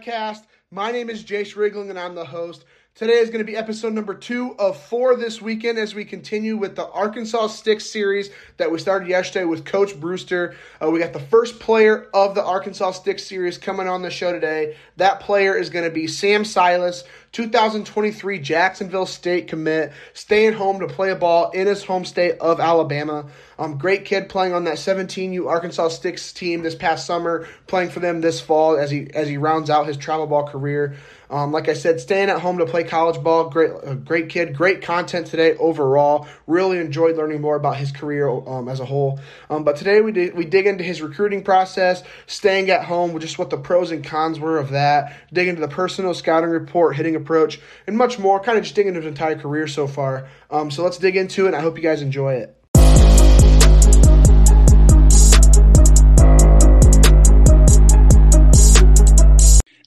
Podcast. My name is Jayce Riegling and I'm the host. Today is going to be episode number two of four this weekend as we continue with the Arkansas Sticks series that we started yesterday with Coach Brewster. Uh, we got the first player of the Arkansas Sticks series coming on the show today. That player is going to be Sam Silas, 2023 Jacksonville State commit, staying home to play a ball in his home state of Alabama. Um, great kid playing on that 17U Arkansas Sticks team this past summer, playing for them this fall as he as he rounds out his travel ball career. Um, like I said, staying at home to play college ball. Great, great kid. Great content today overall. Really enjoyed learning more about his career um, as a whole. Um, but today we dig, we dig into his recruiting process, staying at home, just what the pros and cons were of that. Dig into the personal scouting report, hitting approach, and much more. Kind of just digging into his entire career so far. Um, so let's dig into it. I hope you guys enjoy it.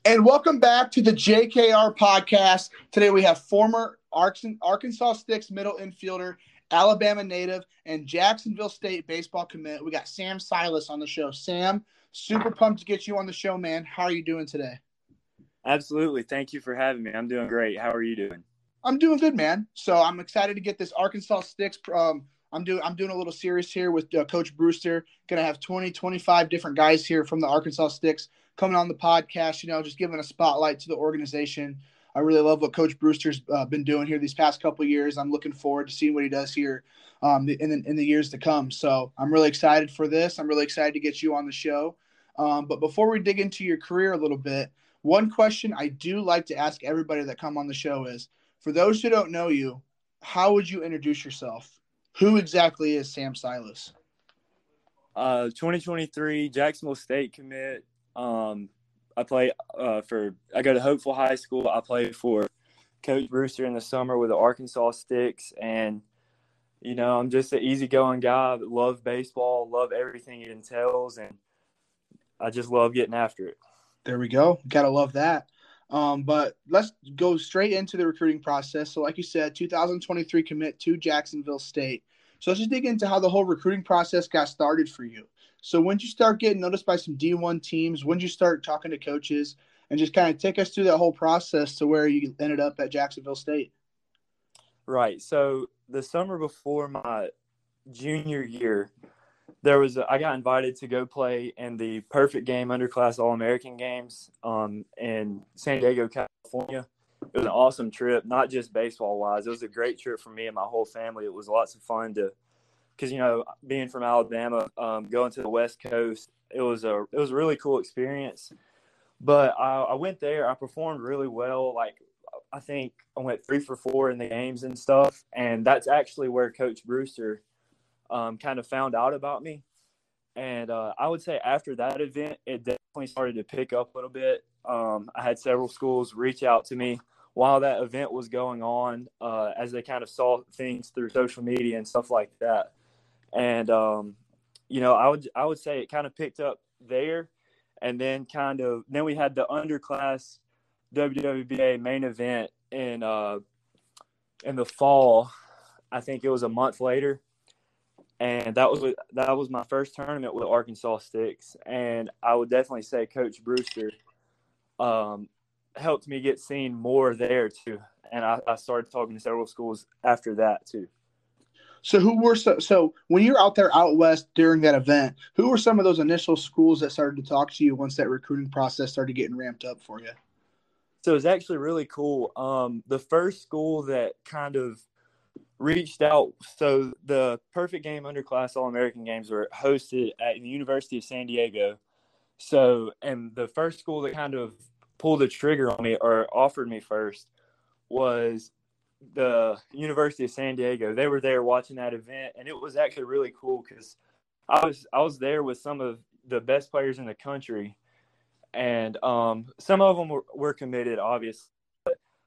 And welcome back to the JKR podcast. Today we have former Arkansas Sticks middle infielder, Alabama native, and Jacksonville State baseball commit. We got Sam Silas on the show. Sam, super pumped to get you on the show, man. How are you doing today? Absolutely. Thank you for having me. I'm doing great. How are you doing? I'm doing good, man. So I'm excited to get this Arkansas Sticks. Um, I'm doing I'm doing a little series here with uh, Coach Brewster. Going to have 20, 25 different guys here from the Arkansas Sticks coming on the podcast, you know, just giving a spotlight to the organization. I really love what Coach Brewster's uh, been doing here these past couple years. I'm looking forward to seeing what he does here um, in, the, in the years to come. So I'm really excited for this. I'm really excited to get you on the show. Um, but before we dig into your career a little bit, one question I do like to ask everybody that come on the show is, for those who don't know you, how would you introduce yourself? Who exactly is Sam Silas? Uh, 2023 Jacksonville State commit, um, I play uh, for. I go to Hopeful High School. I play for Coach Brewster in the summer with the Arkansas Sticks, and you know I'm just an easygoing guy. Love baseball, love everything it entails, and I just love getting after it. There we go. Gotta love that. Um, but let's go straight into the recruiting process. So, like you said, 2023 commit to Jacksonville State. So let's just dig into how the whole recruiting process got started for you. So when did you start getting noticed by some D1 teams? When did you start talking to coaches? And just kind of take us through that whole process to where you ended up at Jacksonville State. Right. So the summer before my junior year, there was a, I got invited to go play in the perfect game underclass All American games um, in San Diego, California. It was an awesome trip, not just baseball wise. It was a great trip for me and my whole family. It was lots of fun to because you know being from Alabama, um, going to the West Coast, it was a it was a really cool experience. But I, I went there, I performed really well. Like I think I went three for four in the games and stuff, and that's actually where Coach Brewster um, kind of found out about me. And uh, I would say after that event, it definitely started to pick up a little bit. Um, I had several schools reach out to me while that event was going on, uh, as they kind of saw things through social media and stuff like that and um, you know, I would I would say it kind of picked up there, and then kind of then we had the underclass WWBA main event in uh, in the fall. I think it was a month later, and that was that was my first tournament with Arkansas Sticks, and I would definitely say Coach Brewster um, helped me get seen more there too, and I, I started talking to several schools after that too. So who were so, so when you're out there out west during that event, who were some of those initial schools that started to talk to you once that recruiting process started getting ramped up for you? So it was actually really cool. Um, the first school that kind of reached out. So the Perfect Game Underclass All American Games were hosted at the University of San Diego. So, and the first school that kind of pulled the trigger on me or offered me first was the University of San Diego. They were there watching that event, and it was actually really cool because I was I was there with some of the best players in the country, and um, some of them were, were committed, obviously.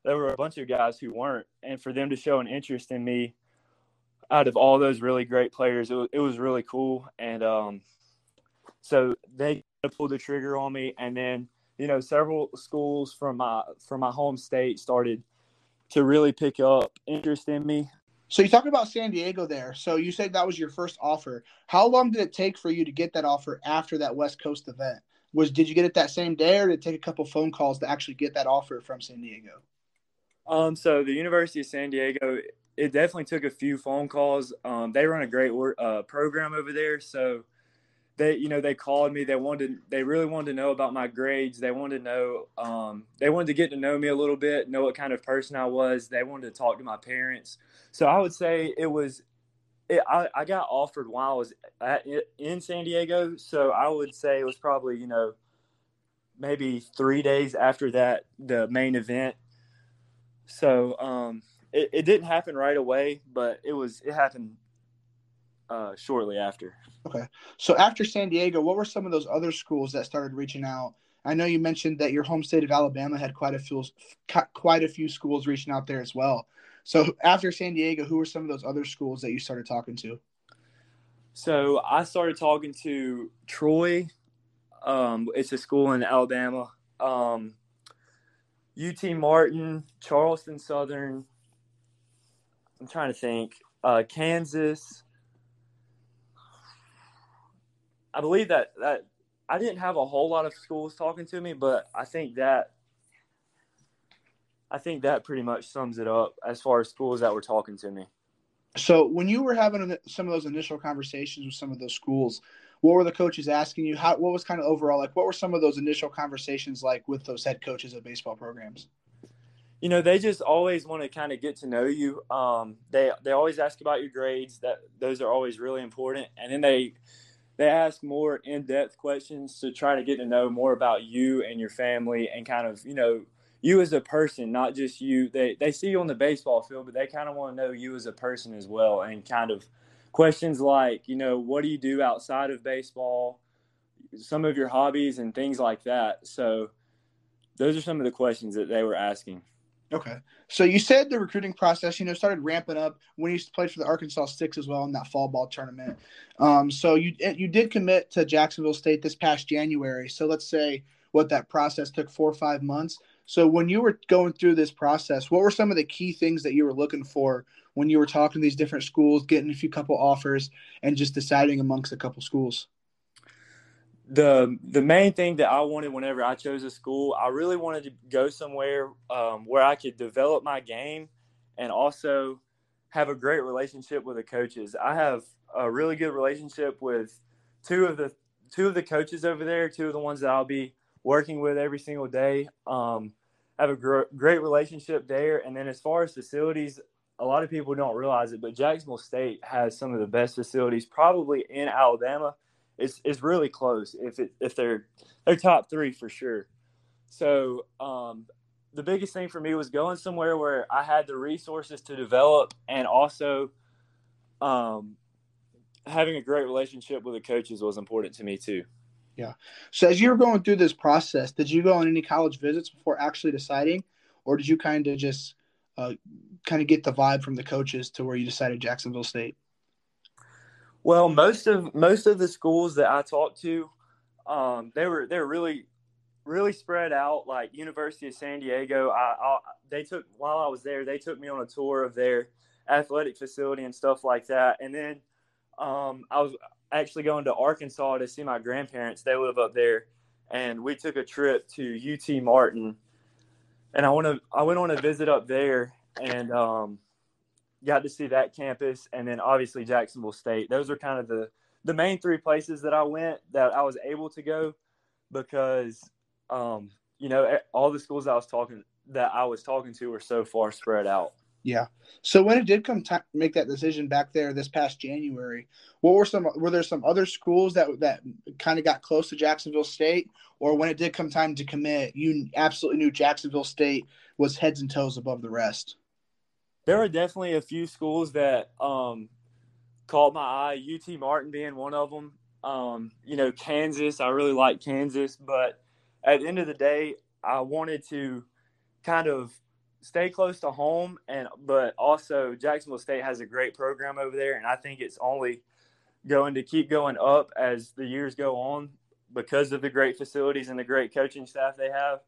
There were a bunch of guys who weren't, and for them to show an interest in me, out of all those really great players, it was, it was really cool. And um, so they pulled the trigger on me, and then you know several schools from my from my home state started to really pick up interest in me. So you talked about San Diego there. So you said that was your first offer. How long did it take for you to get that offer after that West Coast event? Was did you get it that same day, or did it take a couple phone calls to actually get that offer from San Diego? Um, so the University of San Diego, it definitely took a few phone calls. Um, they run a great uh, program over there, so they, you know, they called me. They wanted, they really wanted to know about my grades. They wanted to know, um, they wanted to get to know me a little bit, know what kind of person I was. They wanted to talk to my parents. So I would say it was it, I, I got offered while I was at, in San Diego, so I would say it was probably you know maybe three days after that the main event. So um, it, it didn't happen right away, but it was it happened uh, shortly after. Okay, so after San Diego, what were some of those other schools that started reaching out? I know you mentioned that your home state of Alabama had quite a few quite a few schools reaching out there as well. So after San Diego, who were some of those other schools that you started talking to? So I started talking to Troy. Um, it's a school in Alabama. Um, UT Martin, Charleston Southern. I'm trying to think. Uh, Kansas. I believe that that I didn't have a whole lot of schools talking to me, but I think that I think that pretty much sums it up as far as schools that were talking to me. So, when you were having some of those initial conversations with some of those schools, what were the coaches asking you? How what was kind of overall like? What were some of those initial conversations like with those head coaches of baseball programs? You know, they just always want to kind of get to know you. Um, they they always ask about your grades. That those are always really important, and then they they ask more in depth questions to try to get to know more about you and your family, and kind of you know you as a person, not just you. They they see you on the baseball field, but they kind of want to know you as a person as well, and kind of questions like, you know, what do you do outside of baseball, some of your hobbies and things like that. So those are some of the questions that they were asking. Okay. So you said the recruiting process, you know, started ramping up when you played for the Arkansas Sticks as well in that fall ball tournament. Um, so you you did commit to Jacksonville State this past January. So let's say what that process took four or five months. So when you were going through this process, what were some of the key things that you were looking for when you were talking to these different schools, getting a few couple offers, and just deciding amongst a couple schools? The the main thing that I wanted whenever I chose a school, I really wanted to go somewhere um, where I could develop my game and also have a great relationship with the coaches. I have a really good relationship with two of the two of the coaches over there, two of the ones that I'll be working with every single day. Um, have a gr- great relationship there. And then as far as facilities, a lot of people don't realize it, but Jacksonville State has some of the best facilities probably in Alabama. It's, it's really close if it, if they're they're top three for sure. So um, the biggest thing for me was going somewhere where I had the resources to develop and also um, having a great relationship with the coaches was important to me too. Yeah. So as you were going through this process, did you go on any college visits before actually deciding, or did you kind of just uh, kind of get the vibe from the coaches to where you decided Jacksonville State? Well, most of most of the schools that I talked to, um, they were they were really really spread out. Like University of San Diego, I, I, they took while I was there, they took me on a tour of their athletic facility and stuff like that. And then um, I was actually going to Arkansas to see my grandparents. They live up there, and we took a trip to UT Martin, and I went to I went on a visit up there and um, got to see that campus, and then obviously Jacksonville State. Those are kind of the the main three places that I went that I was able to go because um, you know all the schools I was talking that I was talking to were so far spread out. Yeah. So when it did come to make that decision back there this past January, what were some were there some other schools that that kind of got close to Jacksonville State, or when it did come time to commit, you absolutely knew Jacksonville State was heads and toes above the rest? There were definitely a few schools that um, caught my eye. UT Martin being one of them. Um, you know, Kansas. I really like Kansas, but at the end of the day, I wanted to kind of stay close to home, and but also Jacksonville State has a great program over there, and I think it's only going to keep going up as the years go on because of the great facilities and the great coaching staff they have.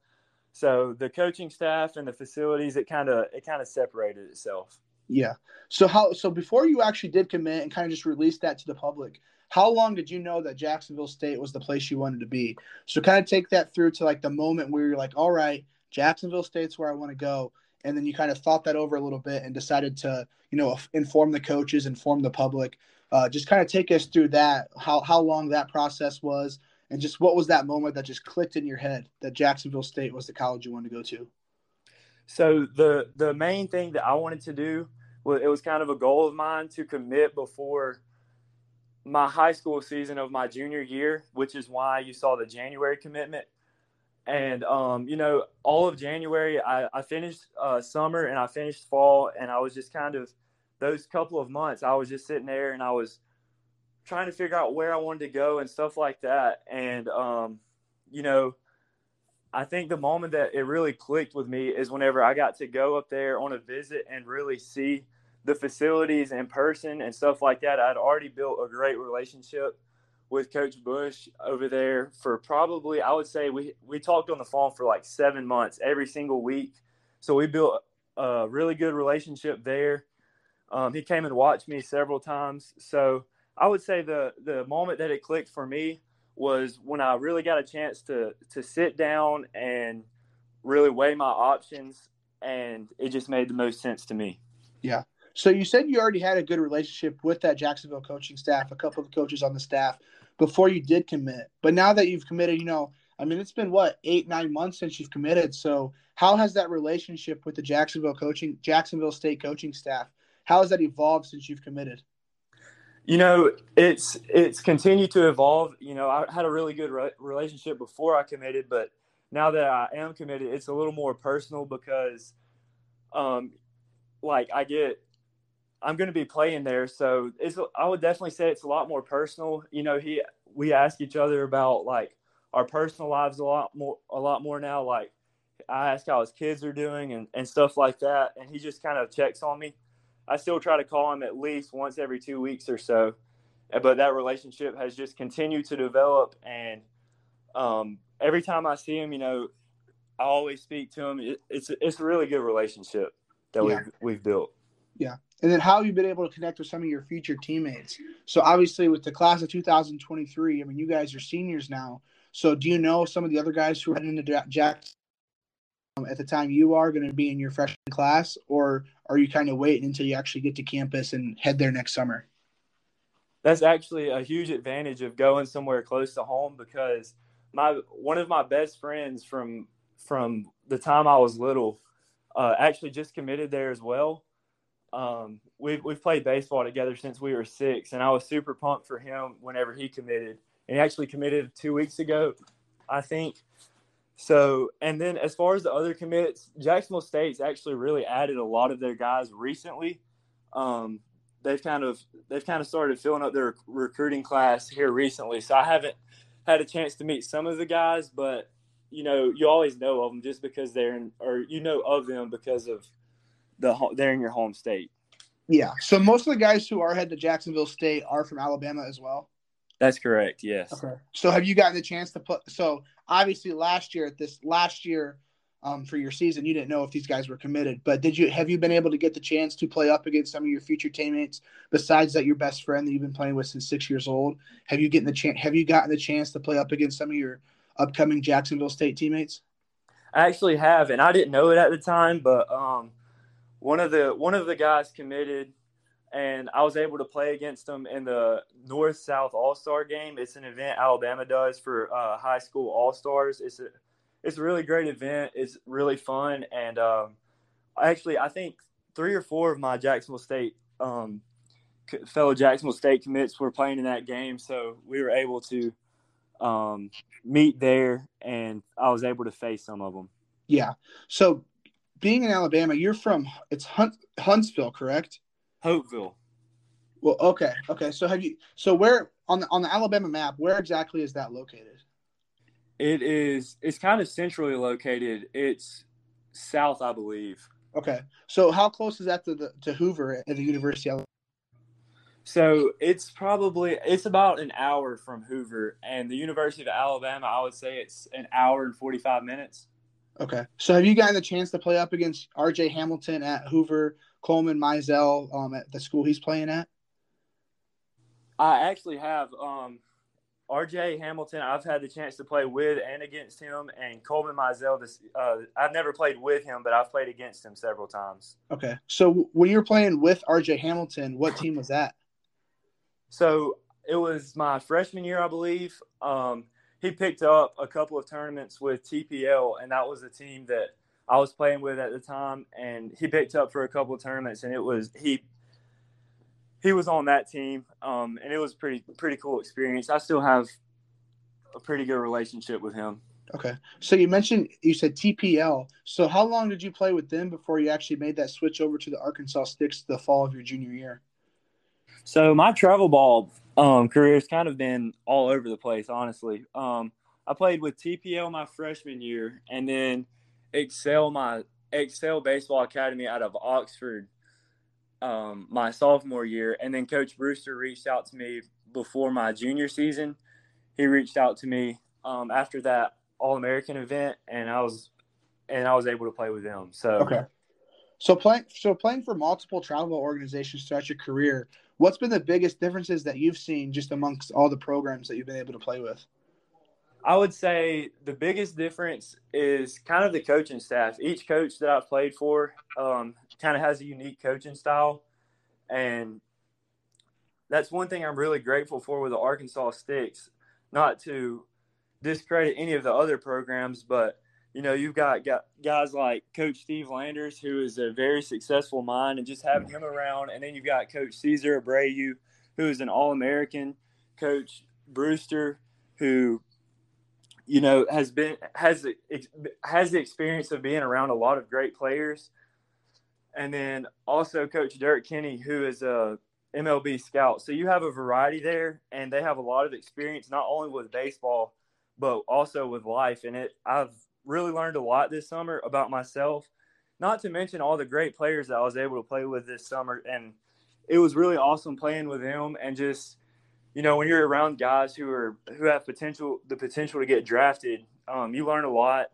So the coaching staff and the facilities, it kind of it kind of separated itself. Yeah. So how so before you actually did commit and kind of just released that to the public, how long did you know that Jacksonville State was the place you wanted to be? So kind of take that through to like the moment where you're like, all right, Jacksonville State's where I want to go. And then you kind of thought that over a little bit and decided to, you know, inform the coaches, inform the public. Uh, just kind of take us through that, how, how long that process was, and just what was that moment that just clicked in your head that Jacksonville State was the college you wanted to go to? So the the main thing that I wanted to do was it was kind of a goal of mine to commit before my high school season of my junior year, which is why you saw the January commitment. And um, you know, all of January, I, I finished uh, summer and I finished fall, and I was just kind of those couple of months, I was just sitting there and I was trying to figure out where I wanted to go and stuff like that. And um, you know, I think the moment that it really clicked with me is whenever I got to go up there on a visit and really see the facilities in person and stuff like that. I'd already built a great relationship with Coach Bush over there for probably I would say we we talked on the phone for like seven months every single week. So we built a really good relationship there. Um, he came and watched me several times. So I would say the the moment that it clicked for me was when I really got a chance to to sit down and really weigh my options, and it just made the most sense to me. Yeah. So you said you already had a good relationship with that Jacksonville coaching staff, a couple of coaches on the staff before you did commit. But now that you've committed, you know, I mean, it's been what eight, nine months since you've committed. So how has that relationship with the Jacksonville coaching, Jacksonville State coaching staff, how has that evolved since you've committed? You know, it's it's continued to evolve. You know, I had a really good re- relationship before I committed, but now that I am committed, it's a little more personal because, um, like I get, I'm going to be playing there, so it's. I would definitely say it's a lot more personal. You know, he we ask each other about like our personal lives a lot more, a lot more now. Like I ask how his kids are doing and and stuff like that, and he just kind of checks on me. I still try to call him at least once every two weeks or so. But that relationship has just continued to develop, and um, every time I see him, you know, I always speak to him. It, it's it's a really good relationship that yeah. we've we've built. Yeah. And then how have you been able to connect with some of your future teammates? So obviously with the class of 2023, I mean, you guys are seniors now. So do you know some of the other guys who heading into Jackson at the time you are going to be in your freshman class, or are you kind of waiting until you actually get to campus and head there next summer? That's actually a huge advantage of going somewhere close to home because my one of my best friends from from the time I was little uh, actually just committed there as well. Um, we've we've played baseball together since we were six, and I was super pumped for him whenever he committed. And he actually committed two weeks ago, I think. So, and then as far as the other commits, Jacksonville State's actually really added a lot of their guys recently. Um, they've kind of they've kind of started filling up their recruiting class here recently. So I haven't had a chance to meet some of the guys, but you know, you always know of them just because they're in, or you know of them because of the they're in your home state. Yeah. So most of the guys who are headed to Jacksonville State are from Alabama as well. That's correct. Yes. Okay. So have you gotten the chance to put? So obviously last year at this last year um, for your season, you didn't know if these guys were committed. But did you have you been able to get the chance to play up against some of your future teammates besides that your best friend that you've been playing with since six years old? Have you getting the chance? Have you gotten the chance to play up against some of your upcoming Jacksonville State teammates? I actually have, and I didn't know it at the time, but um, one of the one of the guys committed and I was able to play against them in the North South All Star game. It's an event Alabama does for uh, high school All Stars. It's a it's a really great event. It's really fun, and um, actually, I think three or four of my Jacksonville State um, fellow Jacksonville State commits were playing in that game, so we were able to um, meet there, and I was able to face some of them. Yeah. So, being in Alabama, you're from it's Hunt, Huntsville, correct? Hopeville. Well, okay, okay. So have you? So where on the on the Alabama map? Where exactly is that located? It is. It's kind of centrally located. It's south, I believe. Okay. So how close is that to the to Hoover at the University of So it's probably it's about an hour from Hoover, and the University of Alabama. I would say it's an hour and forty five minutes. Okay. So have you gotten the chance to play up against R.J. Hamilton at Hoover, Coleman Mizell um, at the school he's playing at? I actually have. Um, RJ Hamilton, I've had the chance to play with and against him, and Coleman Mizell. This, uh, I've never played with him, but I've played against him several times. Okay, so when you were playing with RJ Hamilton, what team was that? So it was my freshman year, I believe. Um, he picked up a couple of tournaments with TPL, and that was the team that I was playing with at the time. And he picked up for a couple of tournaments, and it was he he was on that team, um, and it was pretty pretty cool experience. I still have a pretty good relationship with him. Okay, so you mentioned you said TPL. So how long did you play with them before you actually made that switch over to the Arkansas Sticks the fall of your junior year? So my travel ball um, career has kind of been all over the place, honestly. Um, I played with TPL my freshman year, and then Excel my Excel Baseball Academy out of Oxford um, my sophomore year, and then Coach Brewster reached out to me before my junior season. He reached out to me um, after that All American event, and I was and I was able to play with them. So okay. So playing so playing for multiple travel organizations throughout your career, what's been the biggest differences that you've seen just amongst all the programs that you've been able to play with? I would say the biggest difference is kind of the coaching staff. Each coach that I've played for um, kind of has a unique coaching style, and that's one thing I'm really grateful for with the Arkansas Sticks. Not to discredit any of the other programs, but you know you've got, got guys like Coach Steve Landers, who is a very successful mind, and just having him around, and then you've got Coach Caesar Abreu, who is an All-American, Coach. Brewster, who you know has been has has the experience of being around a lot of great players. And then also coach Dirk Kenny who is a MLB scout. So you have a variety there and they have a lot of experience not only with baseball but also with life. And it I've really learned a lot this summer about myself not to mention all the great players that I was able to play with this summer and it was really awesome playing with them and just you know, when you're around guys who are who have potential, the potential to get drafted, um, you learn a lot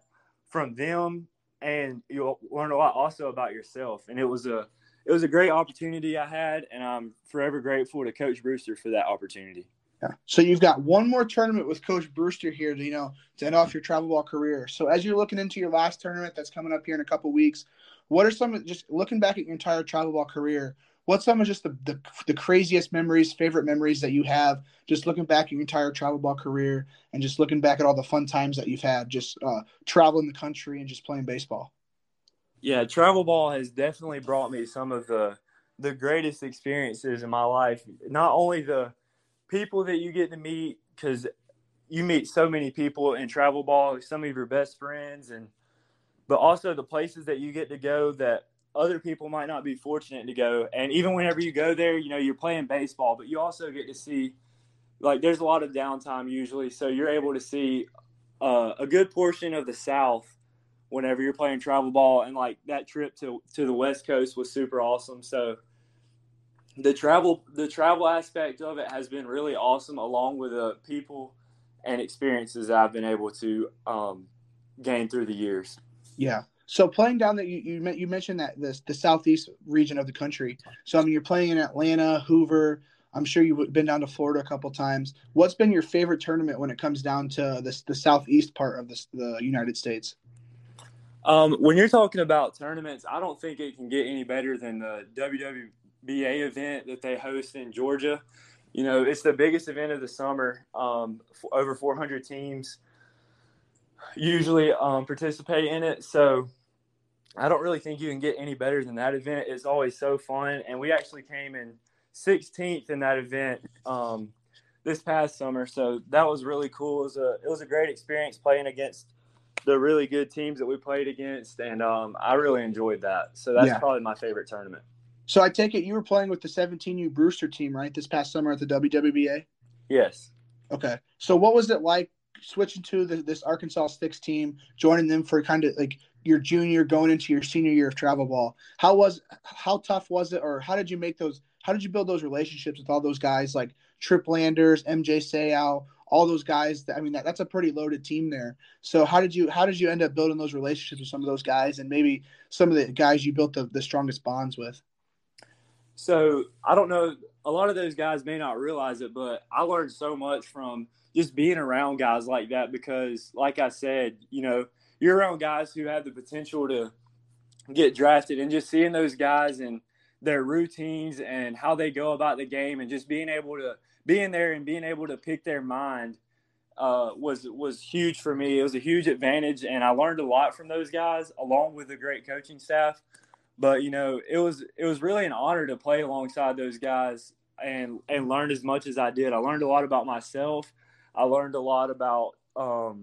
from them, and you learn a lot also about yourself. And it was a it was a great opportunity I had, and I'm forever grateful to Coach Brewster for that opportunity. Yeah. So you've got one more tournament with Coach Brewster here to you know to end off your travel ball career. So as you're looking into your last tournament that's coming up here in a couple weeks, what are some just looking back at your entire travel ball career? what's some of just the, the, the craziest memories, favorite memories that you have, just looking back at your entire travel ball career and just looking back at all the fun times that you've had, just uh, traveling the country and just playing baseball? Yeah, travel ball has definitely brought me some of the the greatest experiences in my life. Not only the people that you get to meet, because you meet so many people in travel ball, some of your best friends, and but also the places that you get to go that other people might not be fortunate to go. And even whenever you go there, you know, you're playing baseball, but you also get to see, like, there's a lot of downtime usually. So you're able to see uh, a good portion of the South whenever you're playing travel ball. And, like, that trip to, to the West Coast was super awesome. So, the travel the travel aspect of it has been really awesome along with the people and experiences I've been able to um, gain through the years. Yeah, so playing down that you you, you mentioned that the the southeast region of the country. So I mean, you're playing in Atlanta, Hoover. I'm sure you've been down to Florida a couple times. What's been your favorite tournament when it comes down to the the southeast part of the the United States? Um, when you're talking about tournaments, I don't think it can get any better than the WWBA event that they host in Georgia. You know, it's the biggest event of the summer. Um, over 400 teams usually um, participate in it. So I don't really think you can get any better than that event. It's always so fun. And we actually came in 16th in that event um, this past summer. So that was really cool. It was a, it was a great experience playing against the really good teams that we played against. And um, I really enjoyed that. So that's yeah. probably my favorite tournament. So I take it you were playing with the 17U Brewster team, right? This past summer at the WWBA? Yes. Okay. So what was it like switching to the, this Arkansas Sticks team, joining them for kind of like your junior going into your senior year of travel ball. How was how tough was it, or how did you make those? How did you build those relationships with all those guys like Trip Landers, MJ Seau, all those guys? That, I mean, that, that's a pretty loaded team there. So how did you how did you end up building those relationships with some of those guys, and maybe some of the guys you built the, the strongest bonds with? So I don't know. A lot of those guys may not realize it, but I learned so much from just being around guys like that because, like I said, you know, you're around guys who have the potential to get drafted, and just seeing those guys and their routines and how they go about the game, and just being able to being there and being able to pick their mind uh, was was huge for me. It was a huge advantage, and I learned a lot from those guys, along with the great coaching staff. But you know, it was it was really an honor to play alongside those guys and and learn as much as I did. I learned a lot about myself. I learned a lot about um,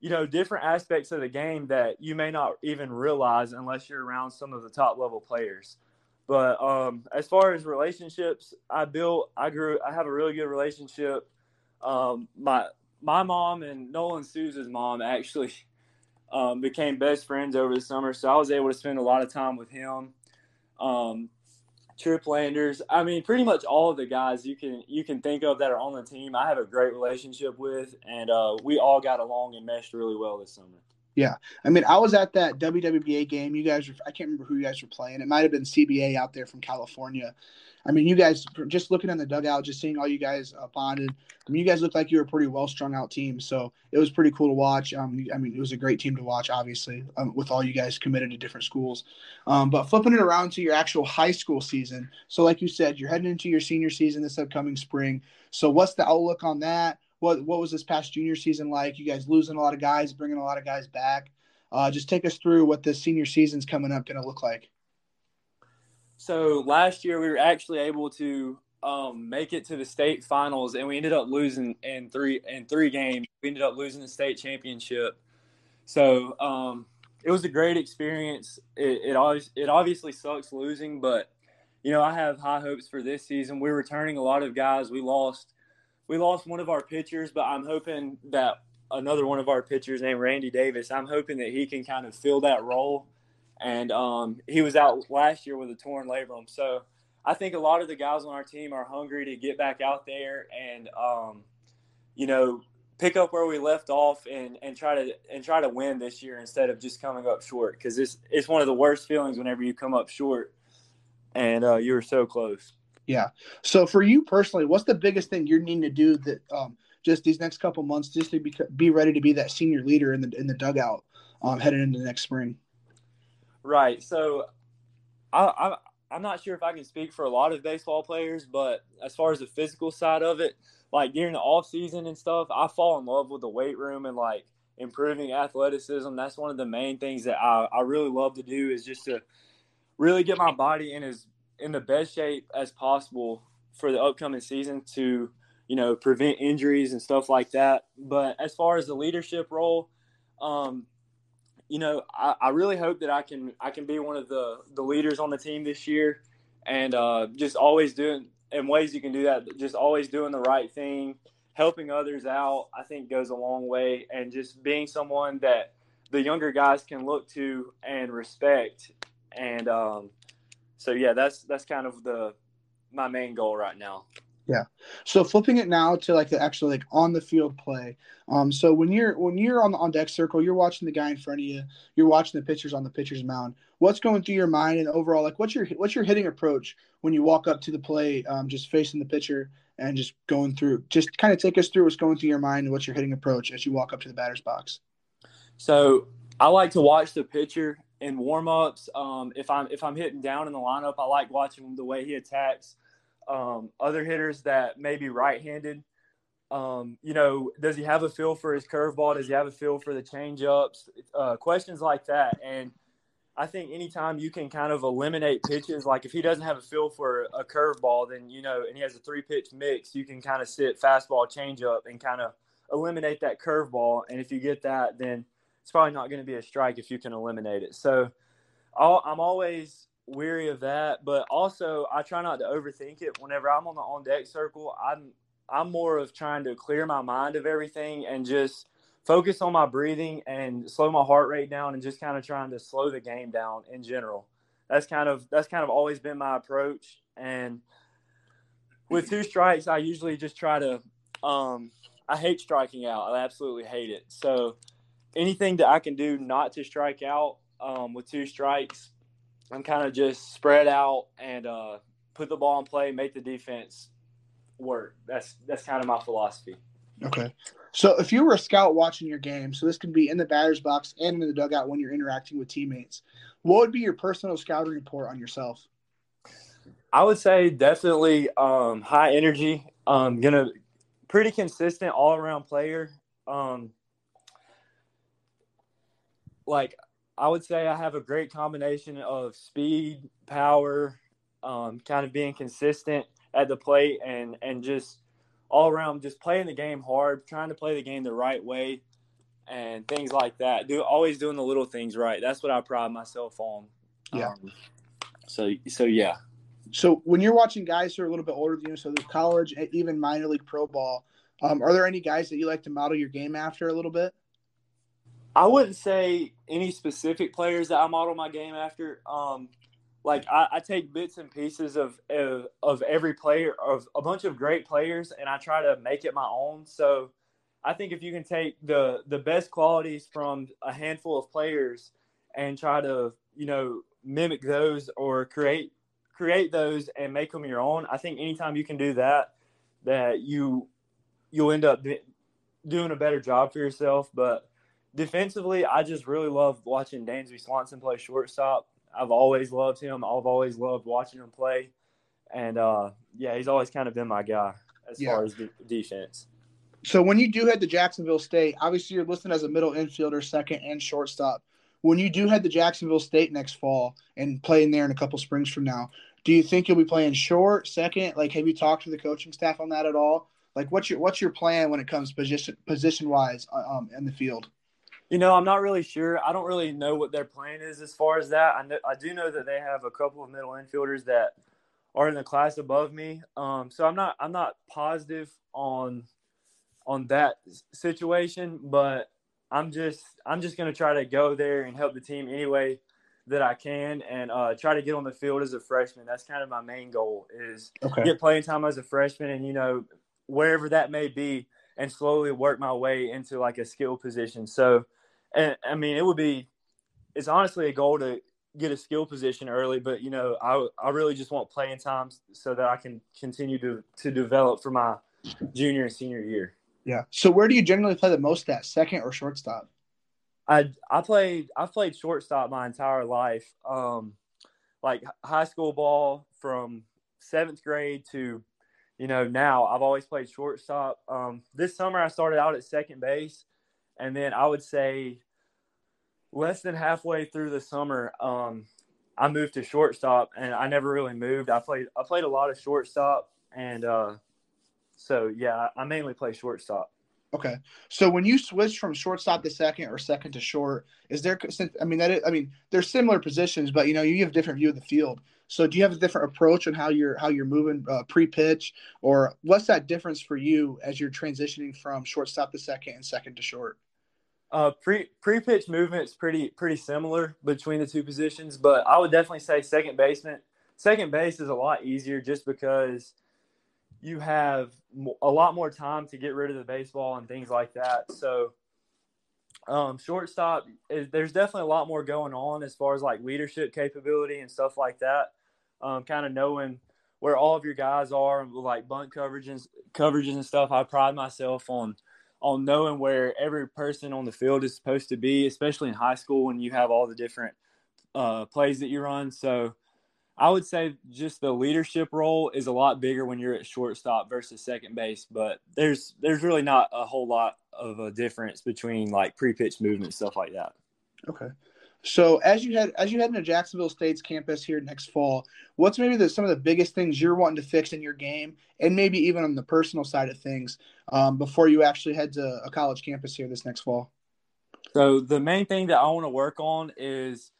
you know different aspects of the game that you may not even realize unless you're around some of the top level players. But um, as far as relationships, I built, I grew, I have a really good relationship. Um, my my mom and Nolan Souza's mom actually um, became best friends over the summer, so I was able to spend a lot of time with him. Um, Trip Landers, I mean, pretty much all of the guys you can you can think of that are on the team, I have a great relationship with, and uh, we all got along and meshed really well this summer. Yeah, I mean, I was at that WWBA game. You guys, were, I can't remember who you guys were playing. It might have been CBA out there from California. I mean, you guys just looking in the dugout, just seeing all you guys uh, bonded. I mean, you guys looked like you were a pretty well strung out team, so it was pretty cool to watch. Um, I mean, it was a great team to watch, obviously, um, with all you guys committed to different schools. Um, but flipping it around to your actual high school season, so like you said, you're heading into your senior season this upcoming spring. So what's the outlook on that? What what was this past junior season like? You guys losing a lot of guys, bringing a lot of guys back. Uh, just take us through what the senior season's coming up going to look like. So last year we were actually able to um, make it to the state finals, and we ended up losing in three in three games. We ended up losing the state championship. So um, it was a great experience. It, it always it obviously sucks losing, but you know I have high hopes for this season. We're returning a lot of guys. We lost we lost one of our pitchers, but I'm hoping that another one of our pitchers named Randy Davis. I'm hoping that he can kind of fill that role. And um, he was out last year with a torn labrum. So I think a lot of the guys on our team are hungry to get back out there and, um, you know, pick up where we left off and, and try to and try to win this year instead of just coming up short because it's it's one of the worst feelings whenever you come up short and uh, you were so close. Yeah. So for you personally, what's the biggest thing you're needing to do that um, just these next couple months just to be, be ready to be that senior leader in the in the dugout um, headed into next spring. Right. So I, I I'm not sure if I can speak for a lot of baseball players, but as far as the physical side of it, like during the off season and stuff, I fall in love with the weight room and like improving athleticism. That's one of the main things that I, I really love to do is just to really get my body in as in the best shape as possible for the upcoming season to you know, prevent injuries and stuff like that. But as far as the leadership role, um, you know, I, I, really hope that I can I can be one of the the leaders on the team this year, and uh, just always doing in ways you can do that. Just always doing the right thing, helping others out. I think goes a long way, and just being someone that the younger guys can look to and respect. And um, so, yeah, that's that's kind of the my main goal right now. Yeah. So flipping it now to like the actual like on the field play. Um, so when you're when you're on the on deck circle, you're watching the guy in front of you, you're watching the pitchers on the pitcher's mound. What's going through your mind and overall like what's your what's your hitting approach when you walk up to the plate, um, just facing the pitcher and just going through just kind of take us through what's going through your mind and what's your hitting approach as you walk up to the batter's box. So I like to watch the pitcher in warm ups. Um, if I'm if I'm hitting down in the lineup, I like watching the way he attacks um, other hitters that may be right-handed. Um, you know, does he have a feel for his curveball? Does he have a feel for the changeups? Uh, questions like that. And I think anytime you can kind of eliminate pitches, like if he doesn't have a feel for a curveball, then you know, and he has a three-pitch mix, you can kind of sit fastball, changeup, and kind of eliminate that curveball. And if you get that, then it's probably not going to be a strike if you can eliminate it. So i I'm always weary of that. But also, I try not to overthink it. Whenever I'm on the on deck circle, I'm I'm more of trying to clear my mind of everything and just focus on my breathing and slow my heart rate down and just kind of trying to slow the game down in general. That's kind of that's kind of always been my approach. And with two strikes, I usually just try to um, I hate striking out. I absolutely hate it. So anything that I can do not to strike out um, with two strikes, I'm kind of just spread out and uh, put the ball in play, make the defense work. That's that's kind of my philosophy. Okay. So if you were a scout watching your game, so this can be in the batter's box and in the dugout when you're interacting with teammates, what would be your personal scouting report on yourself? I would say definitely um, high energy. Um, gonna pretty consistent all around player. Um, like I would say, I have a great combination of speed, power, um, kind of being consistent at the plate, and and just all around just playing the game hard, trying to play the game the right way, and things like that. Do always doing the little things right. That's what I pride myself on. Yeah. Um, so so yeah. So when you're watching guys who are a little bit older than you, so there's college, even minor league pro ball, um, are there any guys that you like to model your game after a little bit? I wouldn't say any specific players that I model my game after. Um, like I, I, take bits and pieces of, of, of every player of a bunch of great players, and I try to make it my own. So I think if you can take the the best qualities from a handful of players and try to you know mimic those or create create those and make them your own. I think anytime you can do that, that you you'll end up doing a better job for yourself. But defensively, I just really love watching Dansby Swanson play shortstop. I've always loved him. I've always loved watching him play, and uh, yeah, he's always kind of been my guy as yeah. far as defense. So when you do head to Jacksonville State, obviously you're listed as a middle infielder, second and shortstop when you do head to Jacksonville State next fall and playing there in a couple springs from now, do you think you'll be playing short, second? Like, have you talked to the coaching staff on that at all? Like, what's your what's your plan when it comes position position wise uh, um, in the field? You know, I'm not really sure. I don't really know what their plan is as far as that. I know, I do know that they have a couple of middle infielders that are in the class above me. Um, so I'm not I'm not positive on on that situation, but I'm just I'm just gonna try to go there and help the team any way that I can and uh, try to get on the field as a freshman. That's kind of my main goal is okay. get playing time as a freshman and you know wherever that may be and slowly work my way into like a skill position. So and I mean it would be it's honestly a goal to get a skill position early, but you know I I really just want playing times so that I can continue to to develop for my junior and senior year. Yeah. So where do you generally play the most at, second or shortstop? I I played I've played shortstop my entire life. Um, like high school ball from seventh grade to you know now I've always played shortstop. Um, this summer I started out at second base, and then I would say less than halfway through the summer, um, I moved to shortstop, and I never really moved. I played I played a lot of shortstop, and uh, so yeah, I mainly play shortstop. Okay, so when you switch from shortstop to second or second to short, is there? I mean, that is, I mean, they're similar positions, but you know, you have a different view of the field. So, do you have a different approach on how you're how you're moving uh, pre-pitch, or what's that difference for you as you're transitioning from shortstop to second and second to short? Uh, pre pre pitch movement is pretty pretty similar between the two positions, but I would definitely say second baseman. Second base is a lot easier just because you have a lot more time to get rid of the baseball and things like that. So, um, shortstop, is, there's definitely a lot more going on as far as like leadership capability and stuff like that. Um, kind of knowing where all of your guys are like bunt coverages, coverages and stuff. I pride myself on on knowing where every person on the field is supposed to be, especially in high school when you have all the different uh, plays that you run. So I would say just the leadership role is a lot bigger when you're at shortstop versus second base, but there's there's really not a whole lot of a difference between like pre-pitch movement stuff like that. Okay. So as you head as you head into Jacksonville State's campus here next fall, what's maybe the, some of the biggest things you're wanting to fix in your game, and maybe even on the personal side of things, um, before you actually head to a college campus here this next fall? So the main thing that I want to work on is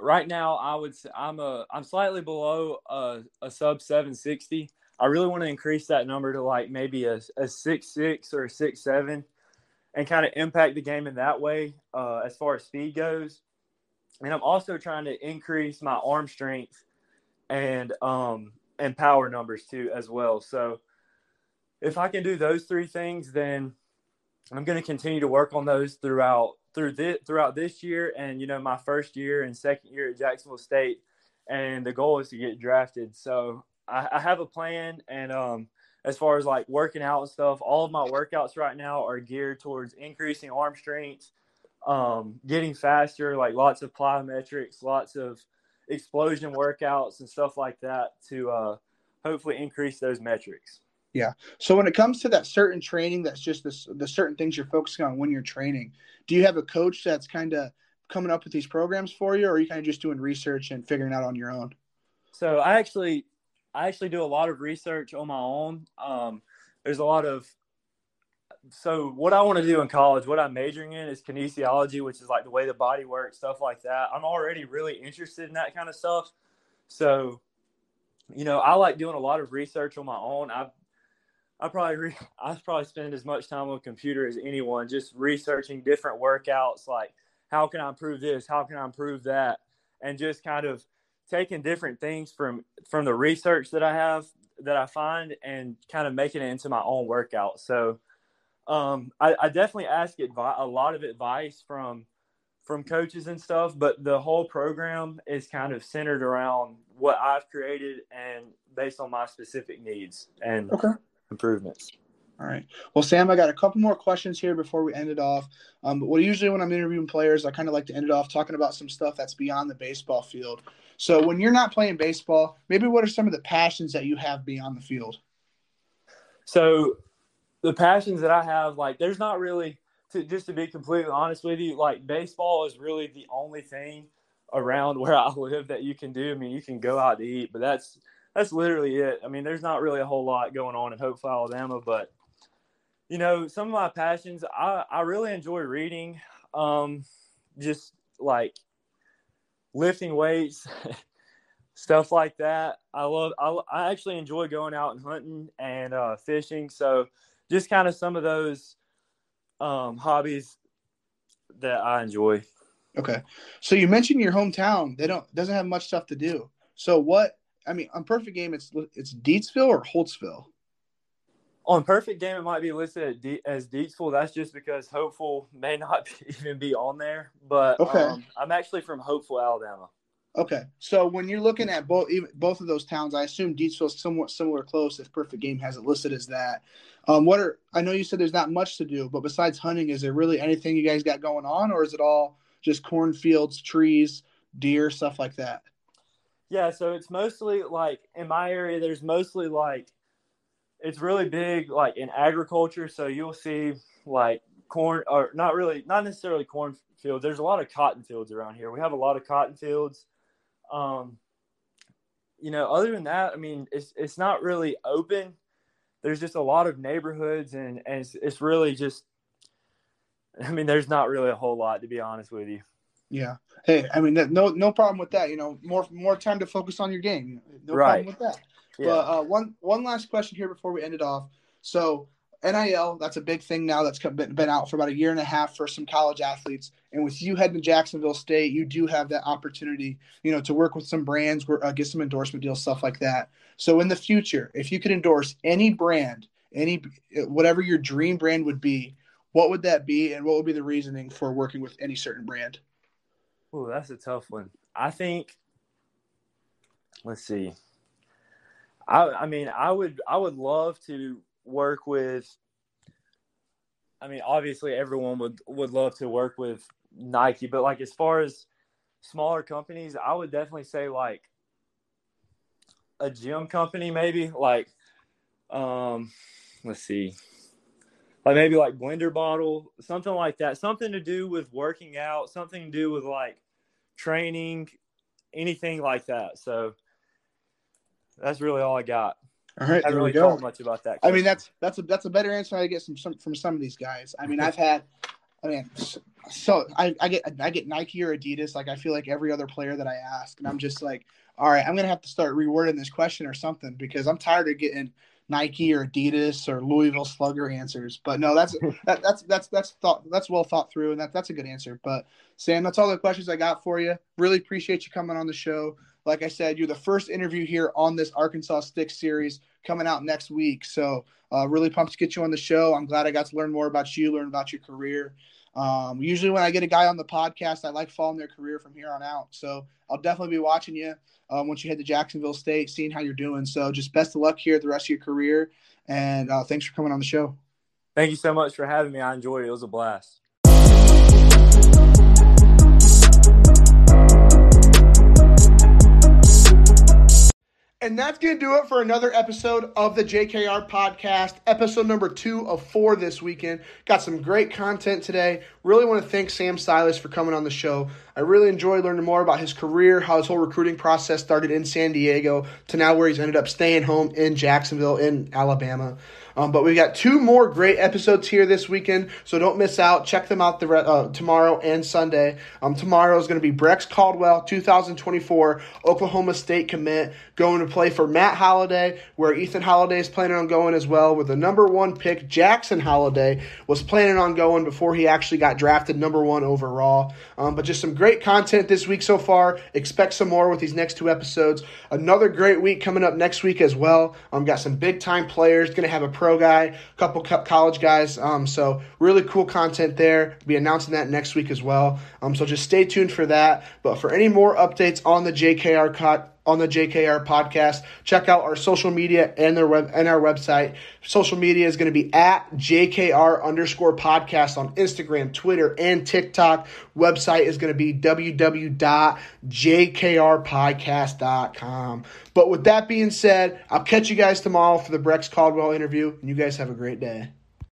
right now I would say I'm a I'm slightly below a, a sub 760. I really want to increase that number to like maybe a, a six six or a six seven, and kind of impact the game in that way uh, as far as speed goes. And I'm also trying to increase my arm strength and um, and power numbers too as well. So if I can do those three things, then I'm going to continue to work on those throughout through this throughout this year and you know my first year and second year at Jacksonville State, and the goal is to get drafted. So I, I have a plan, and um, as far as like working out and stuff, all of my workouts right now are geared towards increasing arm strength, um, getting faster, like lots of plyometrics, lots of explosion workouts and stuff like that to uh, hopefully increase those metrics. Yeah. So when it comes to that certain training, that's just the, the certain things you're focusing on when you're training. Do you have a coach that's kind of coming up with these programs for you, or are you kind of just doing research and figuring out on your own? So I actually, I actually do a lot of research on my own. Um, there's a lot of so what I want to do in college, what I'm majoring in is kinesiology, which is like the way the body works, stuff like that. I'm already really interested in that kind of stuff. So, you know, I like doing a lot of research on my own. I've I probably re- I probably spend as much time on a computer as anyone, just researching different workouts, like how can I improve this, how can I improve that, and just kind of taking different things from from the research that I have that I find and kind of making it into my own workout. So um, I, I, definitely ask advi- a lot of advice from from coaches and stuff, but the whole program is kind of centered around what I've created and based on my specific needs. And okay improvements. All right. Well, Sam, I got a couple more questions here before we end it off. Um, well, usually when I'm interviewing players, I kind of like to end it off talking about some stuff that's beyond the baseball field. So, when you're not playing baseball, maybe what are some of the passions that you have beyond the field? So, the passions that I have, like, there's not really, to, just to be completely honest with you, like, baseball is really the only thing around where I live that you can do. I mean, you can go out to eat, but that's that's literally it. I mean, there's not really a whole lot going on in Holtville, Alabama, but you know, some of my passions, I, I really enjoy reading, um, just like lifting weights, stuff like that. I love, I, I actually enjoy going out and hunting and uh, fishing. So just kind of some of those um, hobbies that I enjoy. Okay. So you mentioned your hometown. They don't, doesn't have much stuff to do. So what, I mean, on Perfect Game, it's it's Deatsville or Holtsville. On Perfect Game, it might be listed as Deatsville. That's just because Holtville may not even be on there. But okay. Um, I'm actually from Holtville, Alabama. Okay, so when you're looking at both both of those towns, I assume Deatsville is somewhat similar close. If Perfect Game has it listed as that, um, what are I know you said there's not much to do, but besides hunting, is there really anything you guys got going on, or is it all just cornfields, trees, deer, stuff like that? Yeah, so it's mostly like in my area, there's mostly like it's really big like in agriculture. So you'll see like corn or not really not necessarily corn fields. There's a lot of cotton fields around here. We have a lot of cotton fields. Um, you know, other than that, I mean, it's it's not really open. There's just a lot of neighborhoods, and and it's, it's really just. I mean, there's not really a whole lot to be honest with you. Yeah. Hey, I mean, no, no problem with that. You know, more more time to focus on your game. No right. problem with that. Yeah. But uh, one one last question here before we end it off. So NIL, that's a big thing now. That's been, been out for about a year and a half for some college athletes. And with you heading to Jacksonville State, you do have that opportunity, you know, to work with some brands, uh, get some endorsement deals, stuff like that. So in the future, if you could endorse any brand, any whatever your dream brand would be, what would that be, and what would be the reasoning for working with any certain brand? Oh, that's a tough one. I think. Let's see. I I mean I would I would love to work with. I mean, obviously, everyone would would love to work with Nike, but like as far as smaller companies, I would definitely say like a gym company, maybe like, um, let's see, like maybe like blender bottle, something like that, something to do with working out, something to do with like training, anything like that. So that's really all I got. All right, I there really we go. much about that. Question. I mean, that's that's a that's a better answer I get from some from some of these guys. I mean, I've had, I mean, so I, I get I get Nike or Adidas. Like I feel like every other player that I ask, and I'm just like, all right, I'm gonna have to start rewording this question or something because I'm tired of getting Nike or Adidas or Louisville Slugger answers. But no, that's that, that's that's that's thought that's well thought through, and that that's a good answer. But Sam, that's all the questions I got for you. Really appreciate you coming on the show. Like I said, you're the first interview here on this Arkansas Stick series coming out next week. So uh, really pumped to get you on the show. I'm glad I got to learn more about you, learn about your career. Um, usually, when I get a guy on the podcast, I like following their career from here on out. So I'll definitely be watching you um, once you head to Jacksonville State, seeing how you're doing. So just best of luck here the rest of your career, and uh, thanks for coming on the show. Thank you so much for having me. I enjoyed it. It was a blast. And that's going to do it for another episode of the JKR podcast, episode number two of four this weekend. Got some great content today. Really want to thank Sam Silas for coming on the show. I really enjoyed learning more about his career, how his whole recruiting process started in San Diego to now where he's ended up staying home in Jacksonville, in Alabama. Um, but we've got two more great episodes here this weekend, so don't miss out. Check them out the uh, tomorrow and Sunday. Um, tomorrow is going to be Brex Caldwell, 2024 Oklahoma State commit, going to play for Matt Holliday, where Ethan Holliday is planning on going as well. With the number one pick, Jackson Holliday was planning on going before he actually got drafted number one overall. Um, but just some great content this week so far. Expect some more with these next two episodes. Another great week coming up next week as well. Um, got some big time players. Going to have a pro guy, a couple college guys. Um, so really cool content there. Be announcing that next week as well. Um, so just stay tuned for that. But for any more updates on the JKR cut on the JKR podcast. Check out our social media and their web and our website. Social media is going to be at JKR underscore podcast on Instagram, Twitter, and TikTok. Website is going to be www.jkrpodcast.com. But with that being said, I'll catch you guys tomorrow for the Brex Caldwell interview, and you guys have a great day.